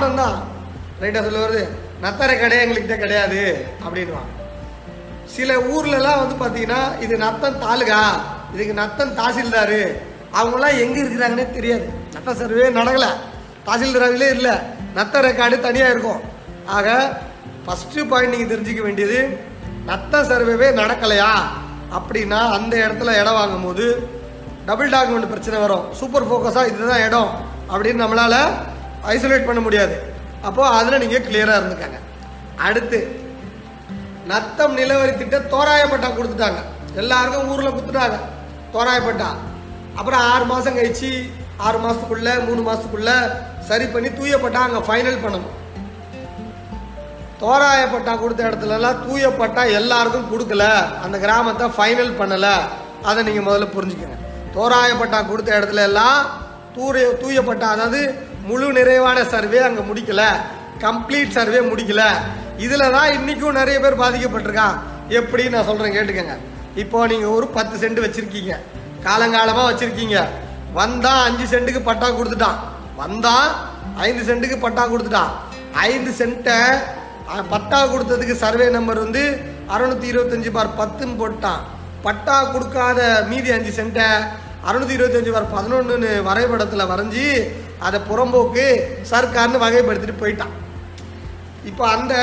பிராமணன் தான் ரைட்டாக சொல்ல வருது நத்தரை கடை எங்கள்கிட்ட கிடையாது அப்படின்வாங்க சில ஊர்லலாம் வந்து பார்த்தீங்கன்னா இது நத்தம் தாலுகா இதுக்கு நத்தம் தாசில்தாரு அவங்களாம் எங்கே இருக்கிறாங்கன்னே தெரியாது. நத்த சர்வே நடக்கலை. தாசில்தாராவிலே இல்லை நத்த ரெக்கார்டு தனியாக இருக்கும். ஆக ஃபஸ்ட்டு பாயிண்ட் நீங்கள் தெரிஞ்சிக்க வேண்டியது நத்த சர்வேவே நடக்கலையா? அப்படின்னா அந்த இடத்துல இடம் வாங்கும் போது டபுள் டாக்குமெண்ட் பிரச்சனை வரும். சூப்பர் ஃபோக்கஸாக இதுதான் இடம் அப்படின்னு நம்மளால் ஐசோலேட் பண்ண முடியாது. அப்போது அதில் நீங்கள் கிளியராக இருந்துக்காங்க. அடுத்து நத்தம் நிலவரி திட்டம் தோராயப்பட்டா கொடுத்துட்டாங்க. எல்லாருக்கும் ஊரில் கொடுத்துட்டாங்க. தோராயப்பட்டா அப்புறம் ஆறு மாதம் கழிச்சு ஆறு மாதத்துக்குள்ளே மூணு மாதத்துக்குள்ளே சரி பண்ணி தூயப்பட்டா அங்கே ஃபைனல் பண்ணணும். தோராயப்பட்டா கொடுத்த இடத்துலலாம் தூயப்பட்டா எல்லாருக்கும் கொடுக்கல. அந்த கிராமத்தை ஃபைனல் பண்ணலை. அதை நீங்கள் முதல்ல புரிஞ்சுக்கோங்க. தோராயப்பட்டா கொடுத்த இடத்துல எல்லாம் தூய தூயப்பட்டா அதாவது முழு நிறைவான சர்வே அங்கே முடிக்கல. கம்ப்ளீட் சர்வே முடிக்கல. இதில் தான் இன்றைக்கும் நிறைய பேர் பாதிக்கப்பட்டிருக்கான் எப்படி நான் சொல்கிறேன் கேட்டுக்கங்க. இப்போ நீங்கள் ஒரு பத்து சென்ட் வச்சுருக்கீங்க. காலங்காலமாக வச்சுருக்கீங்க. வந்தால் அஞ்சு சென்ட்டுக்கு பட்டா கொடுத்துட்டான். வந்தால் ஐந்து சென்ட்டுக்கு பட்டா கொடுத்துட்டான். ஐந்து சென்ட்டை பட்டா கொடுத்ததுக்கு சர்வே நம்பர் வந்து அறுநூத்தி இருபத்தஞ்சு பார் பத்துன்னு போட்டான். பட்டா கொடுக்காத மீதி அஞ்சு சென்ட்டை அறுநூத்தி இருபத்தஞ்சு பார் பதினொன்றுன்னு வரைபடத்தில் வரைஞ்சி அதை புறம்போக்கு சர்க்கார்னு வகைப்படுத்திட்டு போயிட்டான். இப்போ அந்த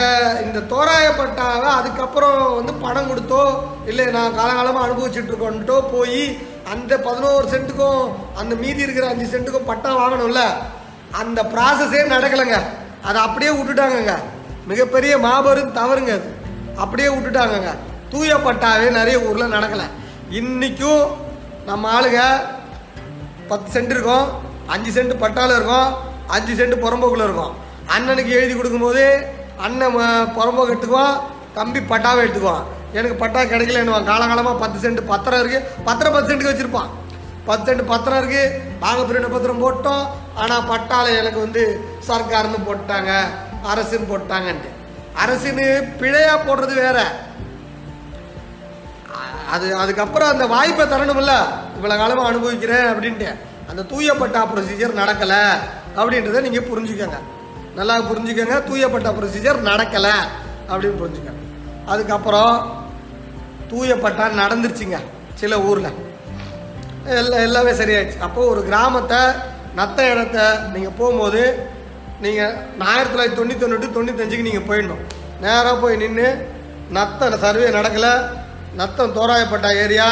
இந்த தோராயப்பட்டாவை அதுக்கப்புறம் வந்து பணம் கொடுத்தோ இல்லை நான் காலகாலமாக அனுபவிச்சுட்டு இருக்கோன்ட்டோ போய் அந்த பதினோரு சென்ட்டுக்கும் அந்த மீதி இருக்கிற அஞ்சு சென்ட்டுக்கும் பட்டா வாங்கணும்ல அந்த ப்ராசஸே நடக்கலைங்க. அதை அப்படியே விட்டுட்டாங்கங்க. மிகப்பெரிய மாபெரும் தவறுங்க அது. அப்படியே விட்டுட்டாங்கங்க. தூய பட்டாவே நிறைய ஊரில் நடக்கலை. இன்றைக்கும் நம்ம ஆளுங்க பத்து சென்ட் இருக்கும். அஞ்சு சென்ட் பட்டால இருக்கும். அஞ்சு சென்ட் புறம்போக்குள்ள இருக்கும். அண்ணனுக்கு எழுதி கொடுக்கும்போது அண்ணன் புறம்போக்கு எடுத்துக்குவான் தம்பி பட்டாவை எடுத்துக்குவான். எனக்கு பட்டா கிடைக்கலன்னுவான். காலகாலமாக பத்து சென்ட் பத்திரம் இருக்கு. பத்திரம் பத்து சென்ட்டுக்கு வச்சிருப்பான். பத்து சென்ட் பத்திரம் இருக்கு. பாக பிரிண்ட பத்திரம் போட்டோம். ஆனால் பட்டால எனக்கு வந்து சர்க்காருன்னு போட்டாங்க. அரசுன்னு போட்டாங்கன்ட்டு. அரசுன்னு பிழையா போடுறது வேற. அது அதுக்கப்புறம் அந்த வாய்ப்பை தரணும்ல. இவ்வளோ காலமாக அனுபவிக்கிறேன் அப்படின்ட்டு. அந்த தூயப்பட்டா ப்ரொசீஜர் நடக்கலை அப்படின்றத நீங்கள் புரிஞ்சுக்கோங்க. நல்லா புரிஞ்சுக்கோங்க தூயப்பட்டா ப்ரொசீஜர் நடக்கலை அப்படின்னு புரிஞ்சுக்கோங்க. அதுக்கப்புறம் தூயப்பட்டா நடந்துருச்சுங்க சில ஊரில். எல்லாம் எல்லாமே சரியாயிடுச்சு. அப்போது ஒரு கிராமத்தை நத்த இடத்த நீங்கள் போகும்போது நீங்கள் ஆயிரத்தி தொள்ளாயிரத்தி தொண்ணூற்றி தொண்ணூற்றி தொண்ணூத்தஞ்சுக்கு நீங்கள் போயிடணும். நேராக போய் நின்று நத்தன் சர்வே நடக்கலை. நத்தம் தோராயப்பட்டா ஏரியா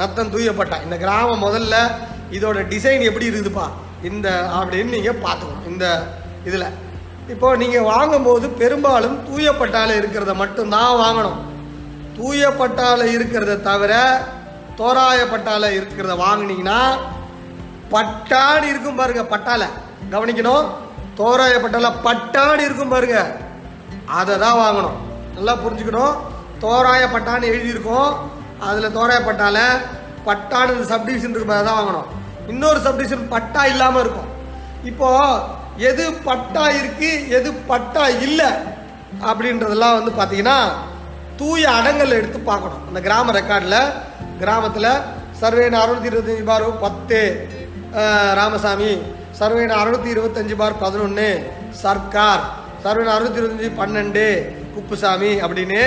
நத்தம் தூயப்பட்டா. இந்த கிராமம் முதல்ல இதோட டிசைன் எப்படி இருக்குதுப்பா? இந்த அப்படின்னு நீங்கள் பார்த்துக்கணும். இந்த இதில். இப்போ நீங்கள் வாங்கும்போது பெரும்பாலும் தூயப்பட்டால் இருக்கிறத மட்டும்தான் வாங்கணும். தூயப்பட்டால் இருக்கிறத தவிர தோராயப்பட்டால இருக்கிறத வாங்குனீங்கன்னா பட்டாடு இருக்கும் பாருங்க பட்டால. கவனிக்கணும். தோராயப்பட்டால பட்டாடு இருக்கும் பாருங்க. அதை தான் வாங்கணும். நல்லா புரிஞ்சுக்கணும். தோராயப்பட்டான்னு எழுதியிருக்கோம். அதில் தோராயப்பட்டால பட்டான சப்டிவிஷன் இருக்கும் அதை தான் வாங்கணும். இன்னொரு சப்டிவிஷன் பட்டா இல்லாமல் இருக்கும். இப்போ எது பட்டா இருக்கு எது பட்டா இல்லை அப்படின்றதெல்லாம் வந்து பார்த்தீங்கன்னா தூய அடங்கல் எடுத்து பார்க்கணும். அந்த கிராம ரெக்கார்டில் கிராமத்தில் சர்வேன அறுநூத்தி இருபத்தஞ்சி பார் பத்து ராமசாமி சர்வேன அறுநூத்தி இருபத்தஞ்சு பார் பதினொன்று சர்க்கார் சர்வேன அறுநூத்தி இருபத்தஞ்சி பன்னெண்டு குப்புசாமி அப்படின்னு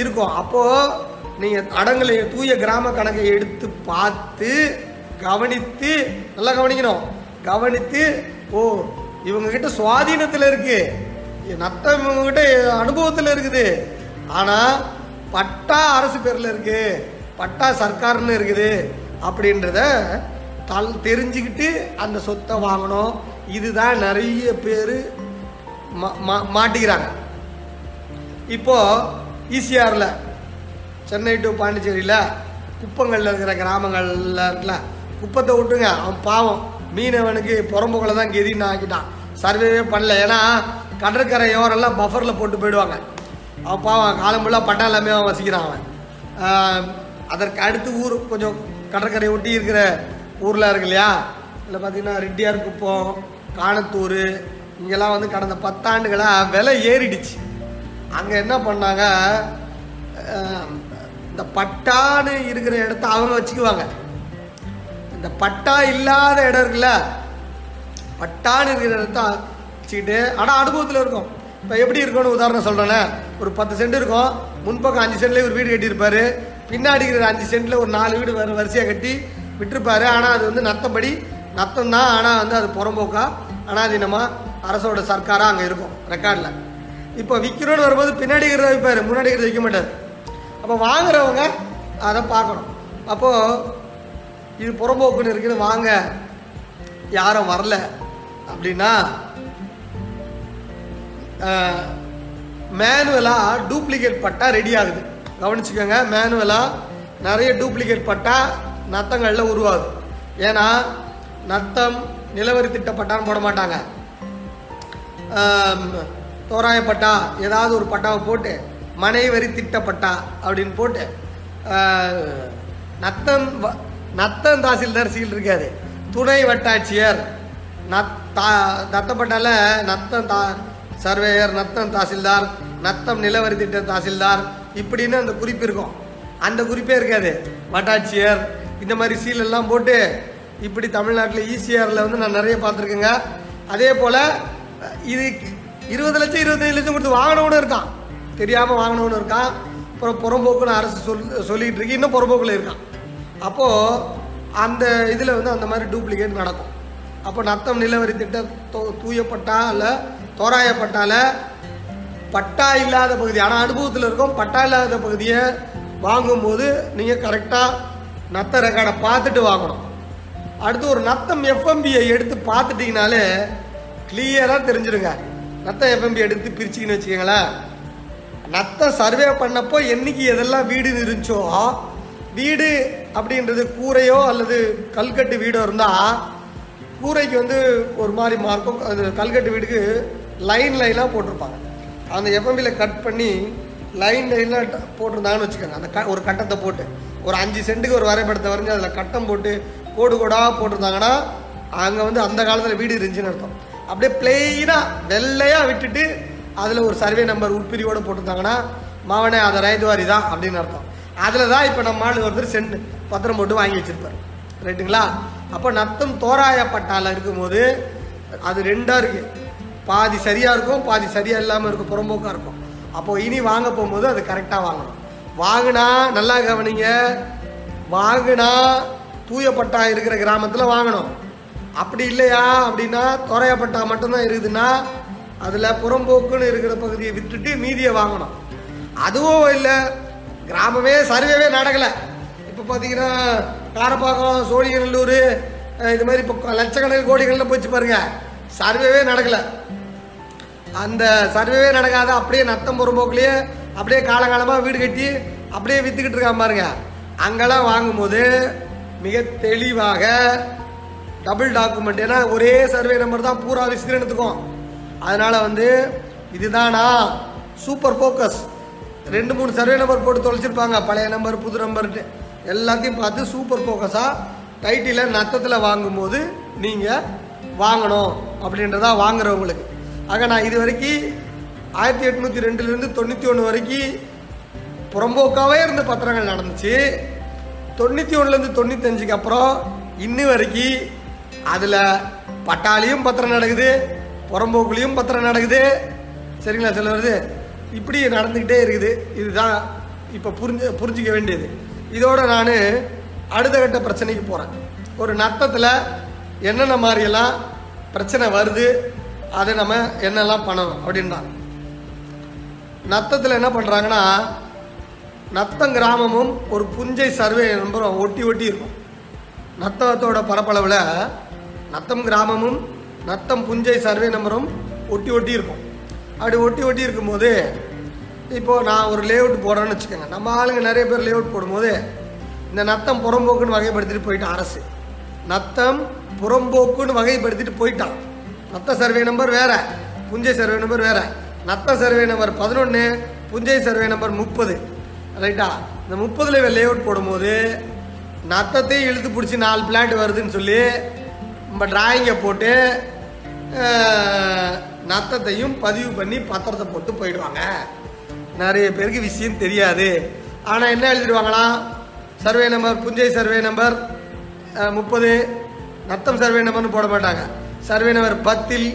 இருக்கும். அப்போது நீங்கள் அடங்கலை தூய கிராம கணக்கை எடுத்து பார்த்து கவனித்து நல்லா கவனிக்கணும். கவனித்து ஓ இவங்கக்கிட்ட சுவாதீனத்தில் இருக்கு. நத்தம் இவங்ககிட்ட அனுபவத்தில் இருக்குது. ஆனால் பட்டா அரசு பேரில் இருக்கு. பட்டா சர்க்கார்னு இருக்குது. அப்படின்றத தல் தெரிஞ்சுக்கிட்டு அந்த சொத்தை வாங்கணும். இதுதான் நிறைய பேர் மாட்டிக்கிறாங்க. இப்போ ஈசிஆரில் சென்னை டு பாண்டிச்சேரியில் குப்பங்களில் இருக்கிற கிராமங்களில் இருக்கலாம் குப்பத்தை விட்டுங்க அவன் பாவம். மீனவனுக்கு புறம்புகளை தான் கெதின்னு ஆக்கிட்டான். சர்வேவே பண்ணல. ஏன்னா கடற்கரை யோரெல்லாம் பஃபரில் போட்டு போயிடுவாங்க. அவன் பாவம். காலம் ஃபுல்லாக பட்டா எல்லாமே அவன் வசிக்கிறான் அவன். அதற்கு அடுத்து ஊர் கொஞ்சம் கடற்கரை ஒட்டி இருக்கிற ஊரில் இருக்கு இல்லையா? இல்லை பார்த்தீங்கன்னா ரெட்டியார் குப்பம் காணத்தூர் இங்கெல்லாம் வந்து கடந்த பத்தாண்டுகளாக விலை ஏறிடுச்சு. அங்கே என்ன பண்ணாங்க? இந்த பட்டான்னு இருக்கிற இடத்த அவங்க வச்சுக்குவாங்க. இந்த பட்டா இல்லாத இடம் இருக்குல்ல பட்டான்னு இருக்கிற இடத்த வச்சுக்கிட்டு ஆனால் அனுபவத்தில் இருக்கும். இப்போ எப்படி இருக்கும்னு உதாரணம் சொல்கிறேன்னே ஒரு பத்து சென்ட் இருக்கும். முன்பக்கம் அஞ்சு சென்ட்லேயே ஒரு வீடு கட்டியிருப்பாரு. பின்னாடி இருக்கிற அஞ்சு சென்ட்டில் ஒரு நாலு வீடு வர வரிசையாக கட்டி விட்டுருப்பாரு. ஆனால் அது வந்து நத்தம்படி. நத்தம் தான் ஆனால் வந்து அது புறம்போக்கா. அனாதீனமாக அரசோட சர்க்காராக அங்கே இருக்கும் ரெக்கார்டில் இப்போ விற்கிறோன்னு வரும்போது பின்னாடி இருக்கிறத வைப்பார் முன்னாடி இருக்கிறத வைக்க மாட்டார். அப்போ வாங்குறவங்க அதை பார்க்கணும். அப்போது இது புறம்போக்குன்னு இருக்குது வாங்க. யாரும் வரல அப்படின்னா மேனுவலாக டூப்ளிகேட் பட்டா ரெடி ஆகுது. கவனிச்சுக்கோங்க மேனுவலாக நிறைய டூப்ளிகேட் பட்டா நத்தங்களில் உருவாகுது. ஏன்னா நத்தம் நிலவரி திட்ட பட்டான்னு போட மாட்டாங்க. தோராயப்பட்டா ஏதாவது ஒரு பட்டாவை போட்டு மனைவரி திட்டப்பட்டா அப்படின்னு போட்டு நத்தம் வ- நத்தம் தாசில்தார் சீல் இருக்காது துணை வட்டாட்சியர் நத் தா நத்தப்பட்டால நத்தம் தா சர்வேயர் நத்தம் தாசில்தார் நத்தம் நிலவரி திட்ட தாசில்தார் இப்படின்னு அந்த குறிப்பு இருக்கும். அந்த குறிப்பே இருக்காது. வட்டாட்சியர் இந்த மாதிரி சீல் எல்லாம் போட்டு இப்படி தமிழ்நாட்டில் ஈசிஆரில் வந்து நான் நிறைய பார்த்துருக்கேங்க. அதே போல் இது இருபது லட்சம் இருபத்தஞ்சு லட்சம் கொடுத்து வாங்கினவனும் இருக்கான். தெரியாமல் வாங்கினவனும் இருக்கான் அப்புறம் புறம்போக்குன்னு அரசு சொல் சொல்லிகிட்டு இருக்கு. இன்னும் புறம்போக்கில் இருக்கான் அப்போது அந்த இதில் வந்து அந்த மாதிரி டூப்ளிகேட் நடக்கும். அப்போ நத்தம் நிலவரி திட்டம் தூ- தூயப்பட்டா இல்லை தோராயப்பட்டால பட்டா இல்லாத பகுதி ஆனால் அனுபவத்தில் இருக்கும். பட்டா இல்லாத பகுதியை வாங்கும்போது நீங்கள் கரெக்டாக நத்த ரெக்கார்டை பார்த்துட்டு வாங்கணும். அடுத்து ஒரு நத்தம் எஃப்எம்பியை எடுத்து பார்த்துட்டிங்கனாலே கிளியராக தெரிஞ்சிடுங்க. நத்தம் எஃப்எம்பி எடுத்து பிரிச்சிக்கின்னு வச்சுக்கோங்களேன். நத்தை சர்வே பண்ணப்போ என்னைக்கு எதெல்லாம் வீடு இருந்துச்சோ வீடு அப்படின்றது கூரையோ அல்லது கல்கட்டு வீடோ இருந்தால் கூரைக்கு வந்து ஒரு மாதிரி மார்க்கும் அது கல்கட்டு வீடுக்கு லைன் லைனாக போட்டிருப்பாங்க. அந்த எஃப்எம்பியில் கட் பண்ணி லைன் லைனாக போட்டிருந்தாங்கன்னு வச்சுக்கோங்க. அந்த க ஒரு கட்டத்தை போட்டு ஒரு அஞ்சு சென்ட்டுக்கு ஒரு வரைபடத்தை வரைஞ்சி அதில் கட்டம் போட்டு கோடு கோடாக போட்டிருந்தாங்கன்னா அங்கே வந்து அந்த காலத்தில் வீடு இருந்துச்சுன்னு அர்த்தம். அப்படியே பிளெயினாக வெள்ளையாக விட்டுட்டு அதில் ஒரு சர்வே நம்பர் உட்பிரிவோடு போட்டிருந்தாங்கன்னா மாவனே அதை ரைதுவாரி தான் அப்படின்னு அர்த்தம். அதில் தான் இப்போ நம்ம ஆள் ஒருத்தர் சென்ட் பத்திரம் போட்டு வாங்கி வச்சுருப்பார். ரைட்டுங்களா? அப்போ நத்தம் தோராயப்பட்டால இருக்கும்போது அது ரெண்டாக இருக்குது பாதி சரியாக இருக்கும் பாதி சரியாக இல்லாமல் இருக்கும் புறம்போக்காக இருக்கும். அப்போது இனி வாங்க போகும்போது அது கரெக்டாக வாங்கணும். வாங்கினா நல்லா கவனிங்க. வாங்கினா தூயப்பட்டா இருக்கிற கிராமத்தில் வாங்கணும். அப்படி இல்லையா அப்படின்னா துறையப்பட்டா மட்டும்தான் இருக்குதுன்னா அதில் புறம்போக்குன்னு இருக்கிற பகுதியை விட்டுட்டு மீதியை வாங்கணும். அதுவும் இல்லை கிராமமே சர்வேவே நடக்கலை. இப்போ பார்த்தீங்கன்னா காரப்பாக்கம் சோழிங்கநல்லூர் இது மாதிரி இப்போ லட்சக்கணக்கு கோடிகளில் போச்சு பாருங்கள் சர்வேவே நடக்கலை. அந்த சர்வேவே நடக்காத அப்படியே நத்தம் புறம்போக்குலேயே அப்படியே காலகாலமாக வீடு கட்டி அப்படியே விற்றுக்கிட்டு இருக்கான் பாருங்க. அங்கெல்லாம் வாங்கும்போது மிக தெளிவாக டபுள் டாக்குமெண்ட் ஏன்னா ஒரே சர்வே நம்பர் தான் பூரா விஸ்தீரணத்துக்கும். அதனால் வந்து இதுதானா? சூப்பர் ஃபோக்கஸ் ரெண்டு மூணு சர்வே நம்பர் போட்டு தொலைச்சிருப்பாங்க. பழைய நம்பர் புது நம்பர்ட்டு எல்லாத்தையும் பார்த்து சூப்பர் ஃபோக்கஸாக டைட்டில் நத்தத்தில் வாங்கும்போது நீங்கள் வாங்கணும் அப்படின்றதா வாங்குறவங்களுக்கு. ஆக நான் இது வரைக்கும் ஆயிரத்தி எட்நூற்றி ரெண்டுலேருந்து தொண்ணூற்றி ஒன்று வரைக்கும் புறம்போக்காவே இருந்த பத்திரங்கள் நடந்துச்சு. தொண்ணூற்றி ஒன்றுலேருந்து தொண்ணூத்தஞ்சுக்கு அப்புறம் இன்னி வரைக்கும் அதில் பட்டாளியும் பத்திரம் நடக்குது. புறம்போக்குலேயும் பத்திரம் நடக்குது. சரிங்களா சில வருது? இப்படி நடந்துக்கிட்டே இருக்குது. இதுதான் இப்போ புரிஞ்சு புரிஞ்சிக்க வேண்டியது. இதோடு நான் அடுத்த கட்ட பிரச்சனைக்கு போகிறேன் ஒரு நத்தத்தில் என்னென்ன மாதிரியெல்லாம் பிரச்சனை வருது அதை நம்ம என்னெல்லாம் பண்ணணும் அப்படின்றாங்க. நத்தத்தில் என்ன பண்ணுறாங்கன்னா நத்தம் கிராமமும் ஒரு புஞ்சை சர்வே நம்பரும் ஒட்டி ஒட்டி இருக்கும். நத்தத்தோட பரப்பளவில் நத்தம் கிராமமும் நத்தம் புஞ்சை சர்வே நம்பரும் ஒட்டி ஒட்டி இருக்கும். அப்படி ஒட்டி ஒட்டி இருக்கும்போது இப்போது நான் ஒரு லேஅவுட் போடுறேன்னு வச்சுக்கோங்க. நம்ம ஆளுங்க நிறைய பேர் லேஅவுட் போடும்போது இந்த நத்தம் புறம்போக்குன்னு வகைப்படுத்திட்டு போயிட்டான் அரசு. நத்தம் புறம்போக்குன்னு வகைப்படுத்திட்டு போயிட்டான். நத்த சர்வே நம்பர் வேறு புஞ்சை சர்வே நம்பர் வேறு. நத்த சர்வே நம்பர் பதினொன்று புஞ்சை சர்வே நம்பர் முப்பது. ரைட்டா இந்த முப்பதில் லே லேஅவுட் போடும்போது நத்தத்தையும் இழுத்து பிடிச்சி நாலு பிளாட் வருதுன்னு சொல்லி நம்ம டிராயிங்கை போட்டு நத்தத்தையும் பதிவு பண்ணி பத்திரத்தை போட்டு போயிடுவாங்க. நிறைய பேருக்கு விஷயம் தெரியாது. ஆனால் என்ன எழுதிடுவாங்களாம் சர்வே நம்பர் புஞ்சை சர்வே நம்பர் முப்பது. நத்தம் சர்வே நம்பர்னு போட மாட்டாங்க. சர்வே நம்பர் பத்தில்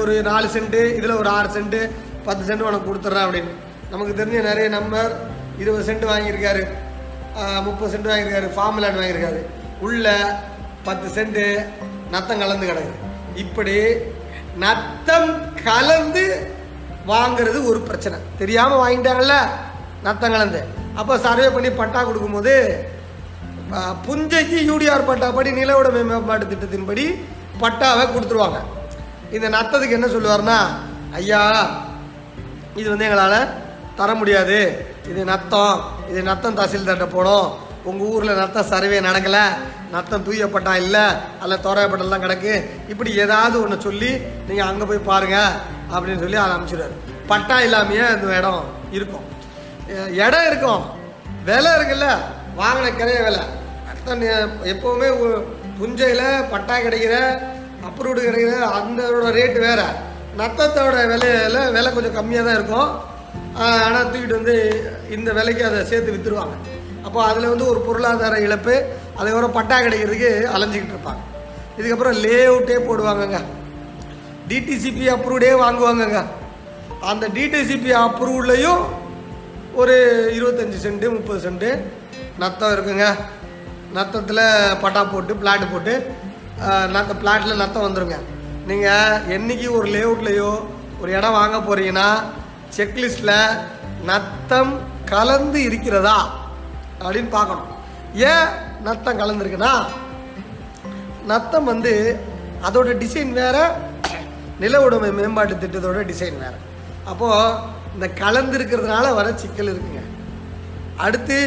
ஒரு நாலு சென்ட்டு இதில் ஒரு ஆறு சென்ட்டு பத்து சென்ட் உனக்கு கொடுத்துட்றேன் அப்படின்னு. நமக்கு தெரிஞ்ச நிறைய நம்பர் இருபது சென்ட் வாங்கியிருக்காரு. முப்பது சென்ட் வாங்கியிருக்காரு ஃபார்ம் லேண்ட் வாங்கியிருக்காரு. உள்ள பத்து சென்ட்டு நத்தம் கலந்து கிடக்குது இப்படி நத்தம் கலந்து வாங்கிறது ஒரு பிரச்சனை. தெரியாமல் வாங்கிட்டாங்கல்ல நத்தம் கலந்து. அப்போ சர்வே பண்ணி பட்டா கொடுக்கும்போது புஞ்சைக்கு யூடிஆர் பட்டா படி நில மேம்பாட்டு திட்டத்தின்படி பட்டாவை கொடுத்துருவாங்க. இந்த நத்தத்துக்கு என்ன சொல்லுவார்னா ஐயா இது வந்து எங்களால் தர முடியாது. இது நத்தம். இது நத்தம் தஹசீல்தார்கிட்ட போடும் உங்கள் ஊரில் நத்தம் சர்வே நடக்கலை நத்தம் தூய பட்டா இல்லை அதில் தோராய கிடக்கு. இப்படி ஏதாவது ஒன்று சொல்லி நீங்கள் அங்கே போய் பாருங்க அப்படின்னு சொல்லி அதை அனுப்பிச்சிடுவாரு. பட்டா இல்லாமையே அந்த இடம் இருக்கும். இடம் இருக்கும். விலை இருக்குல்ல வாங்கின கிரைய விலை. நத்தம் எப்போவுமே புஞ்சையில் பட்டா கிடைக்கிற அப்ரூவ்டு கிடைக்கிற அந்தோட ரேட்டு வேறு. நத்தத்தோட விலையில விலை கொஞ்சம் கம்மியாக தான் இருக்கும் ஆனால் தூக்கிட்டு வந்து இந்த விலைக்கு அதை சேர்த்து விற்றுருவாங்க அப்போ அதில் வந்து ஒரு பொருளாதார இழப்பு அதுக்கப்புறம் பட்டா கிடைக்கிறதுக்கு அலைஞ்சிக்கிட்டு இருப்பாங்க. இதுக்கப்புறம் லே அவுட்டே போடுவாங்கங்க டிடிசிபி அப்ரூவ்டே வாங்குவாங்கங்க. அந்த டிடிசிபி அப்ரூவ்லையும் ஒரு இருபத்தஞ்சி சென்ட்டு முப்பது சென்ட்டு நத்தம் இருக்குங்க. நத்தத்தில் பட்டா போட்டு பிளாட் போட்டு நத்த பிளாட்டில் நத்தம் வந்துடுங்க நீங்கள் என்னைக்கு ஒரு லேஅவுட்லேயோ ஒரு இடம் வாங்க போகிறீங்கன்னா செக்லிஸ்ட்டில் நத்தம் கலந்து இருக்கிறதா? அப்படின்னு பார்க்கணும். ஏன் நத்தம் கலந்துருக்குன்னா நத்தம் வந்து அதோட டிசைன் வேற நில உடைமை மேம்பாட்டு திட்டத்தோட டிசைன் வேற. அப்போது இந்த கலந்துருக்கிறதுனால வர சிக்கல் இருக்குங்க. அடுத்து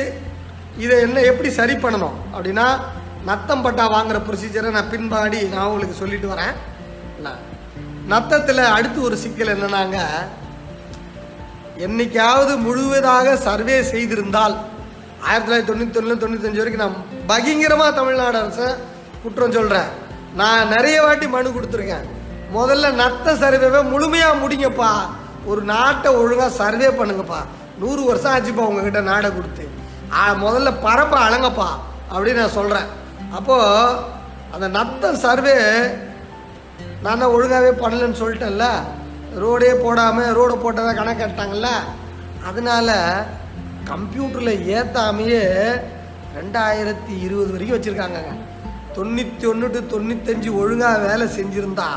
இதை என்ன எப்படி சரி பண்ணணும்? அப்படின்னா நத்தம் பட்டா வாங்குற ப்ரொசீஜரை நான் பின்பாடி நான் உங்களுக்கு சொல்லிட்டு வரேன். நான் நத்தத்தில் அடுத்து ஒரு சிக்கல் என்னன்னாங்க என்னைக்காவது முழுவதாக சர்வே செய்திருந்தால் ஆயிரத்தி தொள்ளாயிரத்தி தொண்ணூற்றி ஒன்று தொண்ணூத்தஞ்சு வரைக்கும் நான் பகிங்கரமாக தமிழ்நாடு அரசை குற்றம் சொல்கிறேன் நான் நிறைய வாட்டி மனு கொடுத்துருக்கேன். முதல்ல நத்த சர்வேவை முழுமையாக முடிங்கப்பா. ஒரு நாட்டை ஒழுங்காக சர்வே பண்ணுங்கப்பா. நூறு வருஷம் ஆச்சுப்பா உங்ககிட்ட நாடை கொடுத்து. முதல்ல பரப்பை அழங்கப்பா அப்படின்னு நான் சொல்கிறேன் அப்போது அந்த நத்த சர்வே நான் ஒழுங்காகவே பண்ணலன்னு சொல்லிட்டேன்ல. ரோடே போடாமல் ரோடை போட்டதாக கணக்கு கட்டாங்கல்ல. அதனால கம்ப்யூட்டரில் ஏற்றாமையே ரெண்டாயிரத்தி இருபது வரைக்கும் வச்சுருக்காங்கங்க தொண்ணூற்றி ஒன்று டு தொண்ணூத்தஞ்சு ஒழுங்காக வேலை செஞ்சுருந்தா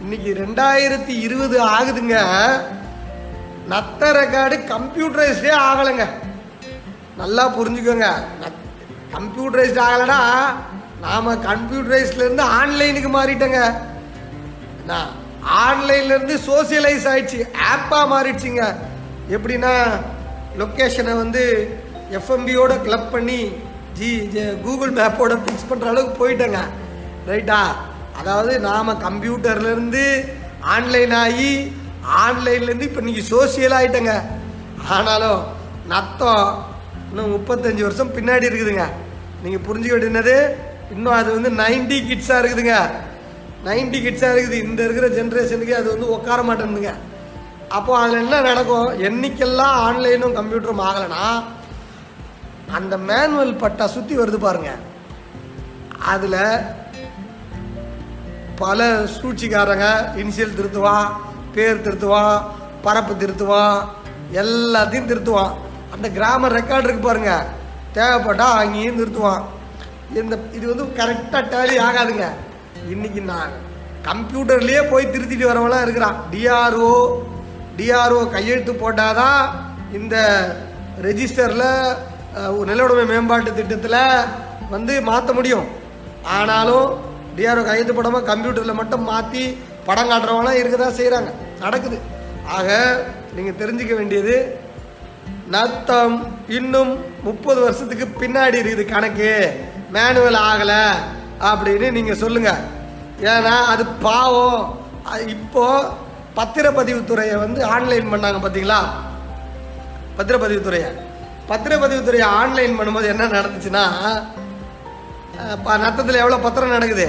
இன்னைக்கு ரெண்டாயிரத்தி இருபது ஆகுதுங்க. நத்த ரெக்கார்டு கம்ப்யூட்டரைஸ்டே ஆகலைங்க. நல்லா புரிஞ்சுக்கோங்க. கம்ப்யூட்டரைஸ்ட் ஆகலைன்னா நாம் கம்ப்யூட்டரைஸ்ட்லேருந்து ஆன்லைனுக்கு மாறிட்டோங்க. என்ன? ஆன்லைன்லேருந்து சோசியலைஸ் ஆயிடுச்சு. ஆப்பாக மாறிடுச்சுங்க. எப்படின்னா லொக்கேஷனை வந்து எஃப்எம்பியோட கிளப் பண்ணி ஜி ஜ- கூகுள் மேப்போட ஃபிக்ஸ் பண்ணுற அளவுக்கு போயிட்டேங்க. ரைட்டா அதாவது நாம் கம்ப்யூட்டர்லேருந்து ஆன்லைன் ஆகி ஆன்லைன்லேருந்து இப்போ நீங்கள் சோசியல் ஆகிட்டேங்க ஆனாலும் நத்தம் இன்னும் முப்பத்தஞ்சு வருஷம் பின்னாடி இருக்குதுங்க. நீங்கள் புரிஞ்சுக்க வேண்டியது இன்னும் அது வந்து நைன்டி கிட்ஸாக இருக்குதுங்க. நைன்டி கிட்ஸாக இருக்குது. இந்த இருக்கிற ஜென்ரேஷனுக்கு அது வந்து உட்கார மாட்டேங்குதுங்க அப்போ அதில் என்ன நடக்கும்? என்னைக்கெல்லாம் ஆன்லைனும் கம்ப்யூட்டரும் ஆகலைன்னா அந்த மேனுவல் பட்டா சுற்றி வருது பாருங்க. அதில் பல சூழ்ச்சிக்காரங்க இனிஷியல் திருத்துவான் பேர் திருத்துவான் பரப்பு திருத்துவான் எல்லாத்தையும் திருத்துவான் அந்த கிராம ரெக்கார்டு இருக்கு பாருங்க. தேவைப்பட்டா அங்கேயும் திருத்துவான் இந்த இது வந்து கரெக்டாக டேலி ஆகாதுங்க. இன்னைக்கு நான் கம்ப்யூட்டர்லேயே போய் திருத்திட்டு வரவங்களாம் இருக்கிறான். டிஆர்ஓ டிஆர்ஓ கையெழுத்து போட்டாதான் இந்த ரெஜிஸ்டரில் நிலவுடைமை மேம்பாட்டு திட்டத்தில் வந்து மாற்ற முடியும். ஆனாலும் டிஆர்ஓ கையெழுத்து போடாமல் கம்ப்யூட்டரில் மட்டும் மாற்றி படம் காட்டுறவங்களாம் இருக்க தான் செய்கிறாங்க நடக்குது. ஆக நீங்கள் தெரிஞ்சுக்க வேண்டியது நத்தம் இன்னும் முப்பது வருஷத்துக்கு பின்னாடி இருக்குது கணக்கு. மேனுவல் ஆகலை அப்படின்னு நீங்கள் சொல்லுங்கள் ஏன்னா அது பாவம். அது பத்திரப்பதிவுத்துறையை வந்து ஆன்லைன் பண்ணாங்க பார்த்தீங்களா பத்திரப்பதிவுத்துறையை. பத்திரப்பதிவுத்துறையை ஆன்லைன் பண்ணும்போது என்ன நடந்துச்சுன்னா நத்தத்தில் எவ்வளோ பத்திரம் நடக்குது?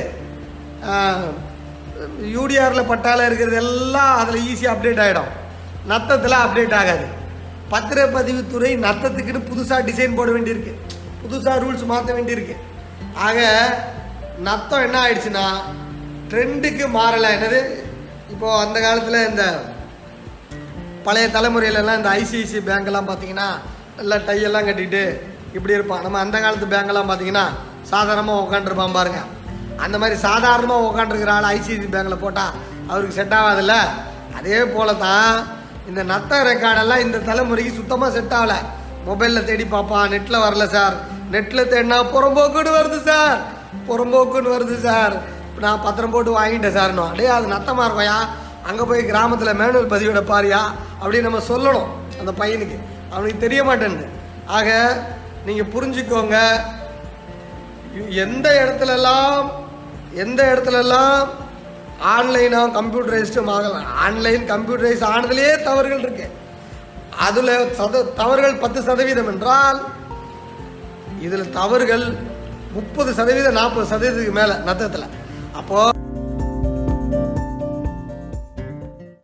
யூடிஆரில் பட்டால இருக்கிறது எல்லாம் அதில் ஈஸியாக அப்டேட் ஆகிடும் நத்தத்தில் அப்டேட் ஆகாது. பத்திரப்பதிவுத்துறை நத்தத்துக்குன்னு புதுசாக டிசைன் போட வேண்டியிருக்கு. புதுசாக ரூல்ஸ் மாற்ற வேண்டியிருக்கு. ஆக நத்தம் என்ன ஆயிடுச்சுன்னா ட்ரெண்டுக்கு மாறலை. என்னது? இப்போ அந்த காலத்தில் இந்த பழைய தலைமுறையிலலாம் இந்த ஐசிஐசி பேங்க்லாம் பார்த்தீங்கன்னா நல்லா டையெல்லாம் கட்டிட்டு இப்படி இருப்பான். நம்ம அந்த காலத்து பேங்க்லாம் பார்த்தீங்கன்னா சாதாரணமாக உட்காந்துருப்பான் பாருங்க. அந்த மாதிரி சாதாரணமாக உட்காந்துருக்கிற ஆள் ஐசிஐசி பேங்க்கில் போட்டால் அவருக்கு செட் ஆகாதுல்ல? அதே போல தான் இந்த நத்த ரெக்கார்டெல்லாம் இந்த தலைமுறைக்கு சுத்தமாக செட் ஆகலை. மொபைலில் தேடி பார்ப்பான் நெட்டில் வரல சார் நெட்டில் தேடினா புறம்போக்குன்னு வருது சார் புறம்போக்குன்னு வருது சார் நான் பத்திரம் போட்டு வாங்கிட்டேன் சார்னு அப்படியே அது நத்தமாக இருக்கும்யா. அங்கே போய் கிராமத்தில் மேனுவல் பதிவிட பாரியா? அப்படின்னு நம்ம சொல்லணும் அந்த பையனுக்கு. அவனுக்கு தெரிய மாட்டேன்னு ஆக நீங்கள் புரிஞ்சுக்கோங்க. எந்த இடத்துலலாம் எந்த இடத்துலலாம் ஆன்லைனாக கம்ப்யூட்டரைஸ்டும் ஆகலாம் ஆன்லைன் கம்ப்யூட்டரைஸ் ஆனதுலேயே தவறுகள் இருக்கு. அதில் சத தவறுகள் பத்து சதவீதம் என்றால் இதில் தவறுகள் முப்பது சதவீதம் நாற்பது சதவீதத்துக்கு மேலே நத்தத்தில். அப்போது